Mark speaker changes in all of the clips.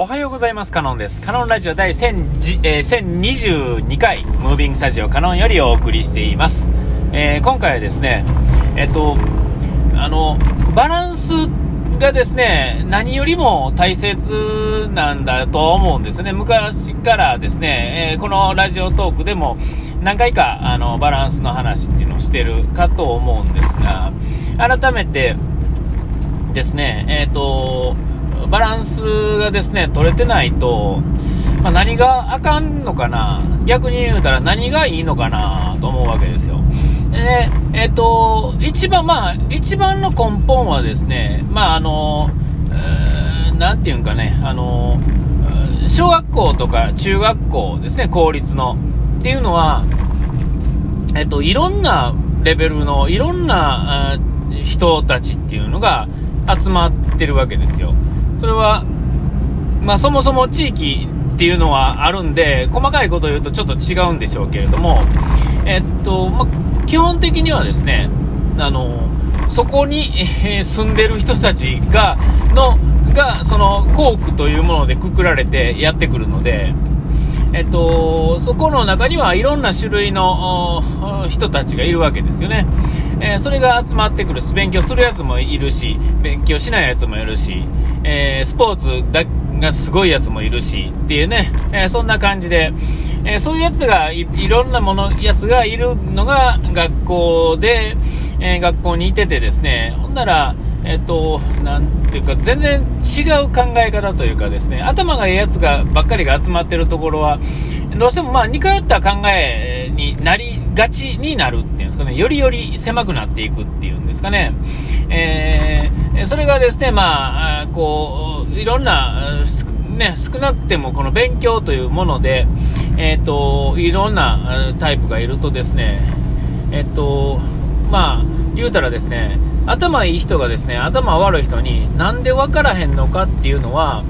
Speaker 1: おはようございます。カノンです。カノンラジオ第1000、えー、1022回、ムービングスタジオカノンよりお送りしています。えー、今回はですね、えっと、あの、バランスがですね、何よりも大切なんだと思うんですね。昔からですね、えー、このラジオトークでも何回かあのバランスの話っていうのをしてるかと思うんですが、改めてですね、えっ、と、バランスがですね、取れてないと、まあ、何があかんのかな、逆に言うたら何がいいのかなと思うわけですよ。で、えっ、ー、と、一番、まあ、一番の根本はですね、まあ、あの、えー、なんていうんかね、あの、小学校とか中学校ですね、公立の。っていうのは、えっ、ー、と、いろんなレベルの、いろんな人たちっていうのが集まってるわけですよ。それは、まあ、そもそも地域っていうのはあるんで、細かいことを言うとちょっと違うんでしょうけれども、えっと、まあ、基本的にはですね、あの、そこに、えー、住んでる人たちが、の、が、その、校区というものでくくられてやってくるので、えっと、そこの中にはいろんな種類の人たちがいるわけですよね。えー、それが集まってくるし、勉強するやつもいるし、勉強しないやつもいるし、えー、スポーツだがすごいやつもいるしっていうね、えー、そんな感じで、えー、そういうやつがい、ろんなもの、やつがいるのが学校で、え学校にいててですね、ほんなら、えっと、なていうか、全然違う考え方というかですね、頭がええやつがばっかりが集まってるところは、どうしてもまあ似通った考えにがちになるっていうんですかね、よりより狭くなっていくっていうんですかね。えー、それがですね、まあ、こう、いろんな、ね、少なくてもこの勉強というもので、えっ、ー、と、いろんなタイプがいるとですね、えっ、ー、と、まあ、言うたらですね、頭いい人がですね、頭悪い人になんで分からへんのかっていうのは、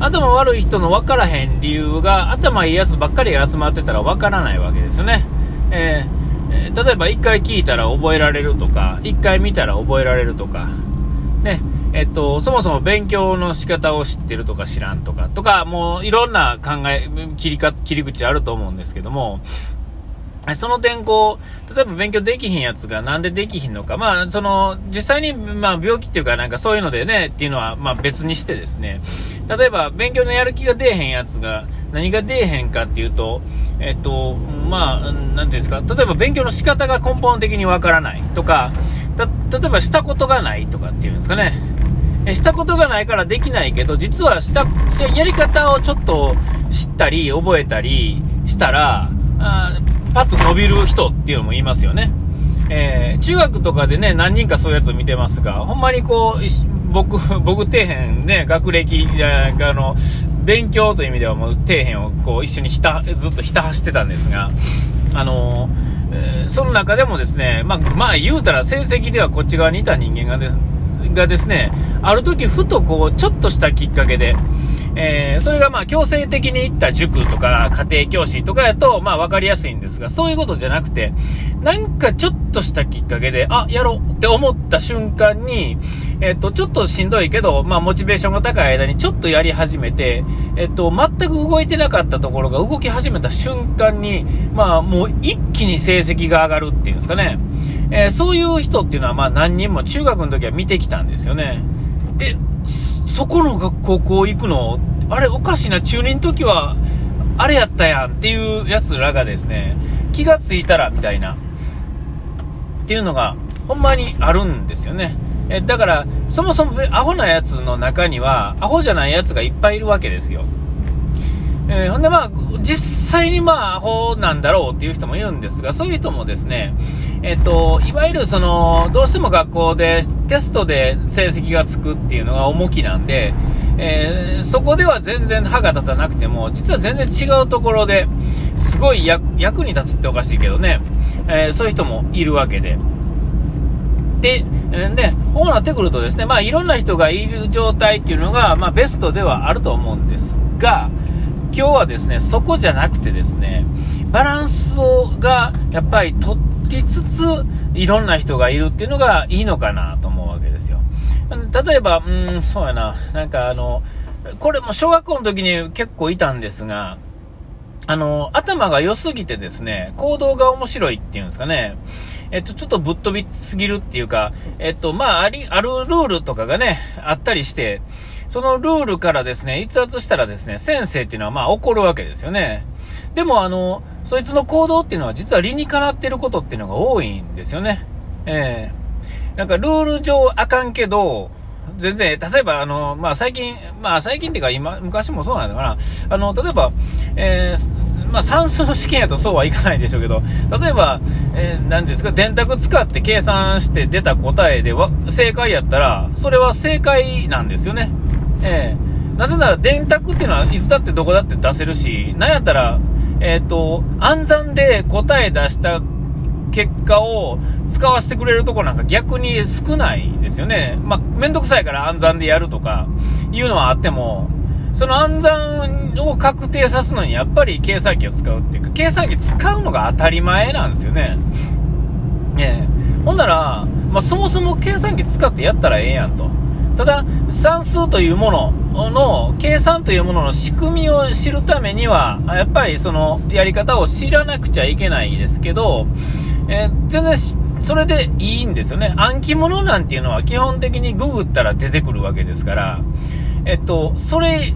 Speaker 1: 頭悪い人の分からへん理由が頭いいやつばっかりが集まってたら分からないわけですよね。えー、例えば1回聞いたら覚えられるとか、1回見たら覚えられるとか、ね、えっと、そもそも勉強の仕方を知ってるとか知らんとか、とか、もういろんな考え、切りか、切り口あると思うんですけども、その点、こう、例えば勉強できひんやつがなんでできひんのか、まあ、その、実際に、まあ、病気っていうか、なんかそういうのでね、っていうのは、まあ、別にしてですね、例えば、勉強のやる気が出えへんやつが、何が出えへんかっていうと、えっと、まあ、なんていうんですか、例えば勉強の仕方が根本的にわからないとか、例えばしたことがないとかっていうんですかね。したことがないからできないけど、実はした、やり方をちょっと知ったり、覚えたりしたら、あパッと伸びる人っていうのもいますよね。えー、中学とかでね、何人かそういうやつ見てますが、ほんまにこう、僕、僕底辺ね、学歴、あの、勉強という意味ではもう底辺をこう一緒にひた、ずっとひた走ってたんですが、あのえー、その中でもですね、まあ、まあ言うたら成績ではこっち側にいた人間がですがですね、ある時ふとこう、ちょっとしたきっかけで、えー、それがまあ強制的に行った塾とか家庭教師とかやとまあ分かりやすいんですが、そういうことじゃなくて、なんかちょっとしたきっかけで、あ、やろうって思った瞬間に、えっと、ちょっとしんどいけど、まあモチベーションが高い間にちょっとやり始めて、えっと、全く動いてなかったところが動き始めた瞬間に、まあもう一気に成績が上がるっていうんですかね。えー、そういう人っていうのはまあ何人も中学の時は見てきたんですよね。え、そこの学校こう行くの？あれおかしいな、中2の時は、あれやったやんっていうやつらがですね、気がついたらみたいな、っていうのが、ほんまにあるんですよね。えだから、そもそもアホなやつの中には、アホじゃないやつがいっぱいいるわけですよ。えー、ほんでまあ、実際にまあ、アホなんだろうっていう人もいるんですが、そういう人もですね、えっ、ー、と、いわゆるその、どうしても学校でテストで成績がつくっていうのが重きなんで、えー、そこでは全然歯が立たなくても、実は全然違うところですごい役に立つっておかしいけどね、えそういう人もいるわけで。で、で、こうなってくるとですね、まあいろんな人がいる状態っていうのが、まあベストではあると思うんですが、今日はですね、そこじゃなくてですね、バランスがやっぱり取りつつ、いろんな人がいるっていうのがいいのかなと。例えば、うん、そうやな、なんかあの、これも小学校の時に結構いたんですが、あの、頭が良すぎてですね、行動が面白いっていうんですかね。えっと、ちょっとぶっ飛びすぎるっていうか、えっと、まあ、あり、あるルールとかがね、あったりして、そのルールからですね、逸脱したらですね、先生っていうのはまあ怒るわけですよね。でもあの、そいつの行動っていうのは実は理にかなってることっていうのが多いんですよね。ええー、なんかルール上あかんけど、全然、例えば、あの、まあ、最近、まあ、最近っていうか、今、昔もそうなのかな。あの、例えば、えー、まあ、算数の試験やとそうはいかないでしょうけど、例えば、えー、何ですか、電卓使って計算して出た答えでは正解やったら、それは正解なんですよね。えー、なぜなら、電卓っていうのはいつだってどこだって出せるし、なんやったら、えっ、ー、と、暗算で答え出した結果を使わせてくれるとこなんか逆に少ないですよね。まあ、めんどくさいから暗算でやるとかいうのはあっても、その暗算を確定さすのにやっぱり計算機を使うっていうか、計算機使うのが当たり前なんですよね。ねほんなら、まあ、そもそも計算機使ってやったらええやんと。ただ、算数というものの、計算というものの仕組みを知るためには、やっぱりそのやり方を知らなくちゃいけないですけど、えー、全然それでいいんですよね。暗記物なんていうのは基本的にググったら出てくるわけですから、えっと、それ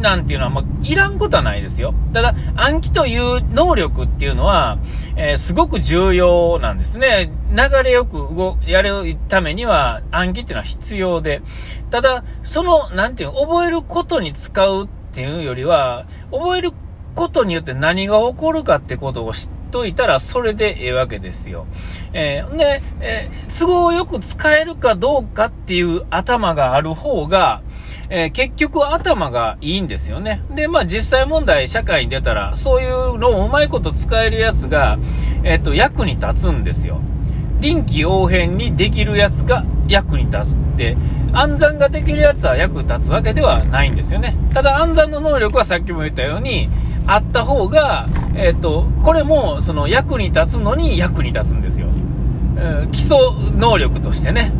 Speaker 1: なんていうのは、まあ、いらんことはないですよ。ただ、暗記という能力っていうのは、えー、すごく重要なんですね。流れよく動、やるためには暗記っていうのは必要で。ただ、その、なんていうの覚えることに使うっていうよりは、覚えることによって何が起こるかってことを知ってといたらそれでええわけですよ。えー、で、えー、都合よく使えるかどうかっていう頭がある方が、えー、結局頭がいいんですよね。で、まあ実際問題、社会に出たら、そういうのをうまいこと使えるやつが、えっ、と、役に立つんですよ。臨機応変にできるやつが役に立つって、暗算ができるやつは役に立つわけではないんですよね。ただ暗算の能力はさっきも言ったように、あった方が、えっ、と、これも、その役に立つのに役に立つんですよ。うん、基礎能力としてね。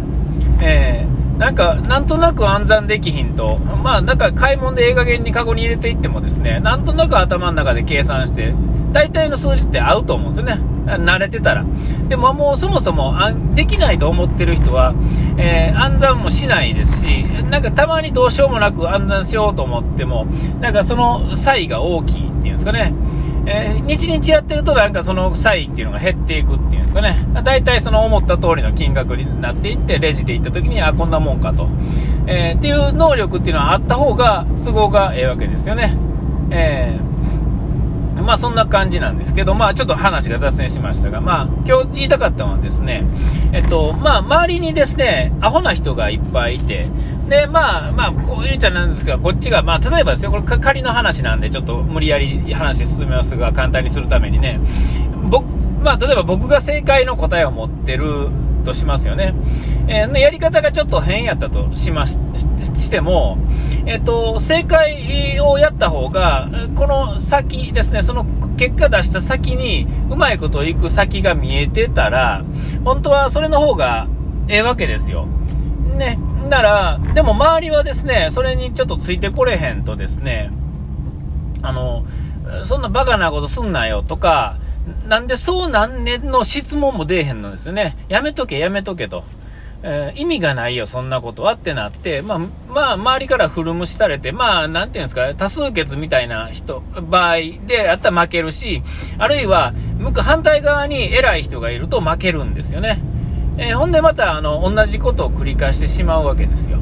Speaker 1: えー、なんか、なんとなく暗算できひんと、まあ、なんか買い物で映画源にカゴに入れていってもですね、なんとなく頭の中で計算して、大体の数字って合うと思うんですよね。慣れてたら。でももうそもそもできないと思ってる人は、えー、暗算もしないですし、なんかたまにどうしようもなく暗算しようと思っても、なんかその差異が大きいっていうんですかね。えー、日々やってるとなんかその差異っていうのが減っていくっていうんですかね。大体その思った通りの金額になっていって、レジで行った時に、あ、こんなもんかと。えー、っていう能力っていうのはあった方が都合がええわけですよね。えーまあそんな感じなんですけど、まあちょっと話が脱線しましたが、まあ今日言いたかったのはですね、えっと、まあ周りにですね、アホな人がいっぱいいて、で、まあまあこういうちゃんなんですが、こっちが、まあ例えばですよ、これ仮の話なんでちょっと無理やり話進めますが、簡単にするためにね、僕、まあ例えば僕が正解の答えを持ってるとしますよね。えー、やり方がちょっと変やったとしまししても、えっ、と、正解をやった方が、この先ですね、その結果出した先に、うまいこといく先が見えてたら、本当はそれの方がええわけですよ。ね。なら、でも周りはですね、それにちょっとついてこれへんとですね、あの、そんなバカなことすんなよとか、なんでそうなんねんの質問も出えへんのですよね。やめとけ、やめとけと。えー、意味がないよ、そんなことはってなって、まあ、まあ、周りから古虫されて、まあ、なんていうんですか、多数決みたいな人、場合であったら負けるし、あるいは、向く反対側に偉い人がいると負けるんですよね。えー、ほんでまた、あの、同じことを繰り返してしまうわけですよ。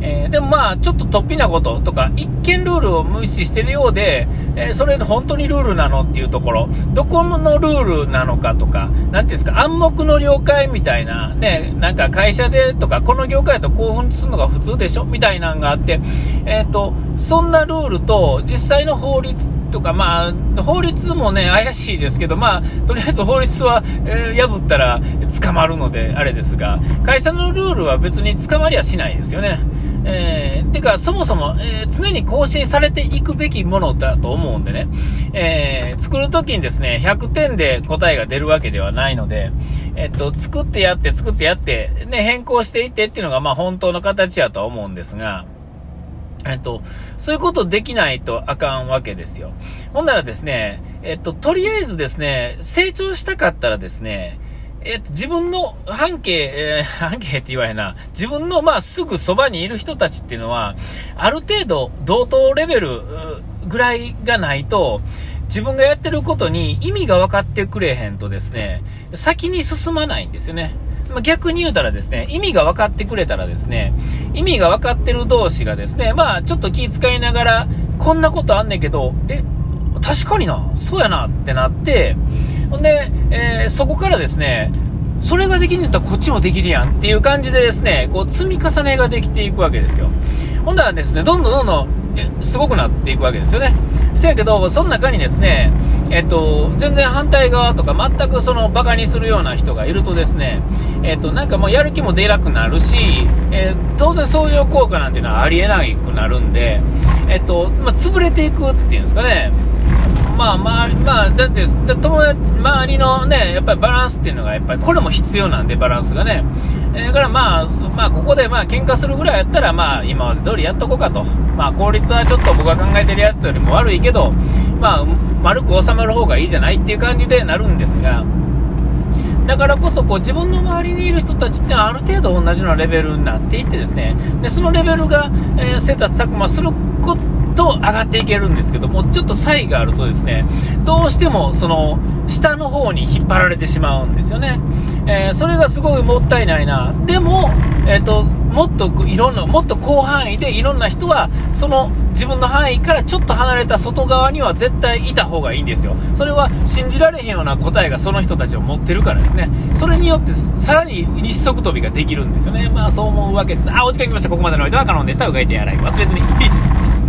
Speaker 1: えー、でもまあ、ちょっと突飛なこととか、一見ルールを無視してるようで、えー、それで本当にルールなのっていうところ、どこのルールなのかとか、なんていうんですか、暗黙の了解みたいな、ね、なんか会社でとか、この業界だと興奮するのが普通でしょ？みたいなのがあって、えっ、ー、と、そんなルールと実際の法律とか、まあ、法律もね、怪しいですけど、まあ、とりあえず法律は、えー、破ったら捕まるので、あれですが、会社のルールは別に捕まりはしないですよね。えー、てか、そもそも、えー、常に更新されていくべきものだと思うんでね、えー、作るときにですね、100点で答えが出るわけではないので、えっと、作ってやって、作ってやって、ね、変更していってっていうのが、まあ、本当の形やとは思うんですが、えっと、そういうことできないとあかんわけですよ。ほんならですね、えっと、とりあえずですね、成長したかったらですね、えっと、自分の半径、えー、半径って言わへんな、自分のまあすぐそばにいる人たちっていうのは、ある程度同等レベルぐらいがないと、自分がやってることに意味が分かってくれへんとですね、先に進まないんですよね。ま逆に言うたらですね、意味が分かってくれたらですね、意味が分かってる同士がですね、まあちょっと気遣いながら、こんなことあんねんけど、え、確かにな、そうやなってなって、ほんで、えー、そこからですね、それができるんだったらこっちもできるやんっていう感じでですね、こう積み重ねができていくわけですよ。ほんならですね、どんどんどんどん、すごくなっていくわけですよね。せやけど、その中にですね、えっと、全然反対側とか全くそのバカにするような人がいるとですね、えっと、なんかもうやる気も出なくなるし、えー、当然相乗効果なんていうのはありえなくなるんで、えっと、まあ、潰れていくっていうんですかね、まあ、まあ、まあ、だって、友達、周りのね、やっぱりバランスっていうのが、やっぱりこれも必要なんで、バランスがね。え、だからまあ、まあ、ここでまあ、喧嘩するぐらいやったら、まあ、今まで通りやっとこうかと。まあ、効率はちょっと僕が考えてるやつよりも悪いけど、まあ、丸く収まる方がいいじゃないっていう感じでなるんですが、だからこそこう自分の周りにいる人たちってある程度同じようなレベルになっていってですねでそのレベルが、えー、切磋琢磨することと上がっていけるんですけども、ちょっと差異があるとですね、どうしてもその下の方に引っ張られてしまうんですよね。えー、それがすごいもったいないな。でも、えっ、ー、と、もっといろんな、もっと広範囲でいろんな人は、その自分の範囲からちょっと離れた外側には絶対いた方がいいんですよ。それは信じられへんような答えがその人たちを持ってるからですね。それによってさらに一足飛びができるんですよね。まあそう思うわけです。あ、お時間来ました。ここまでのおいてはカノンでした。うがいて洗い忘れずに。ピース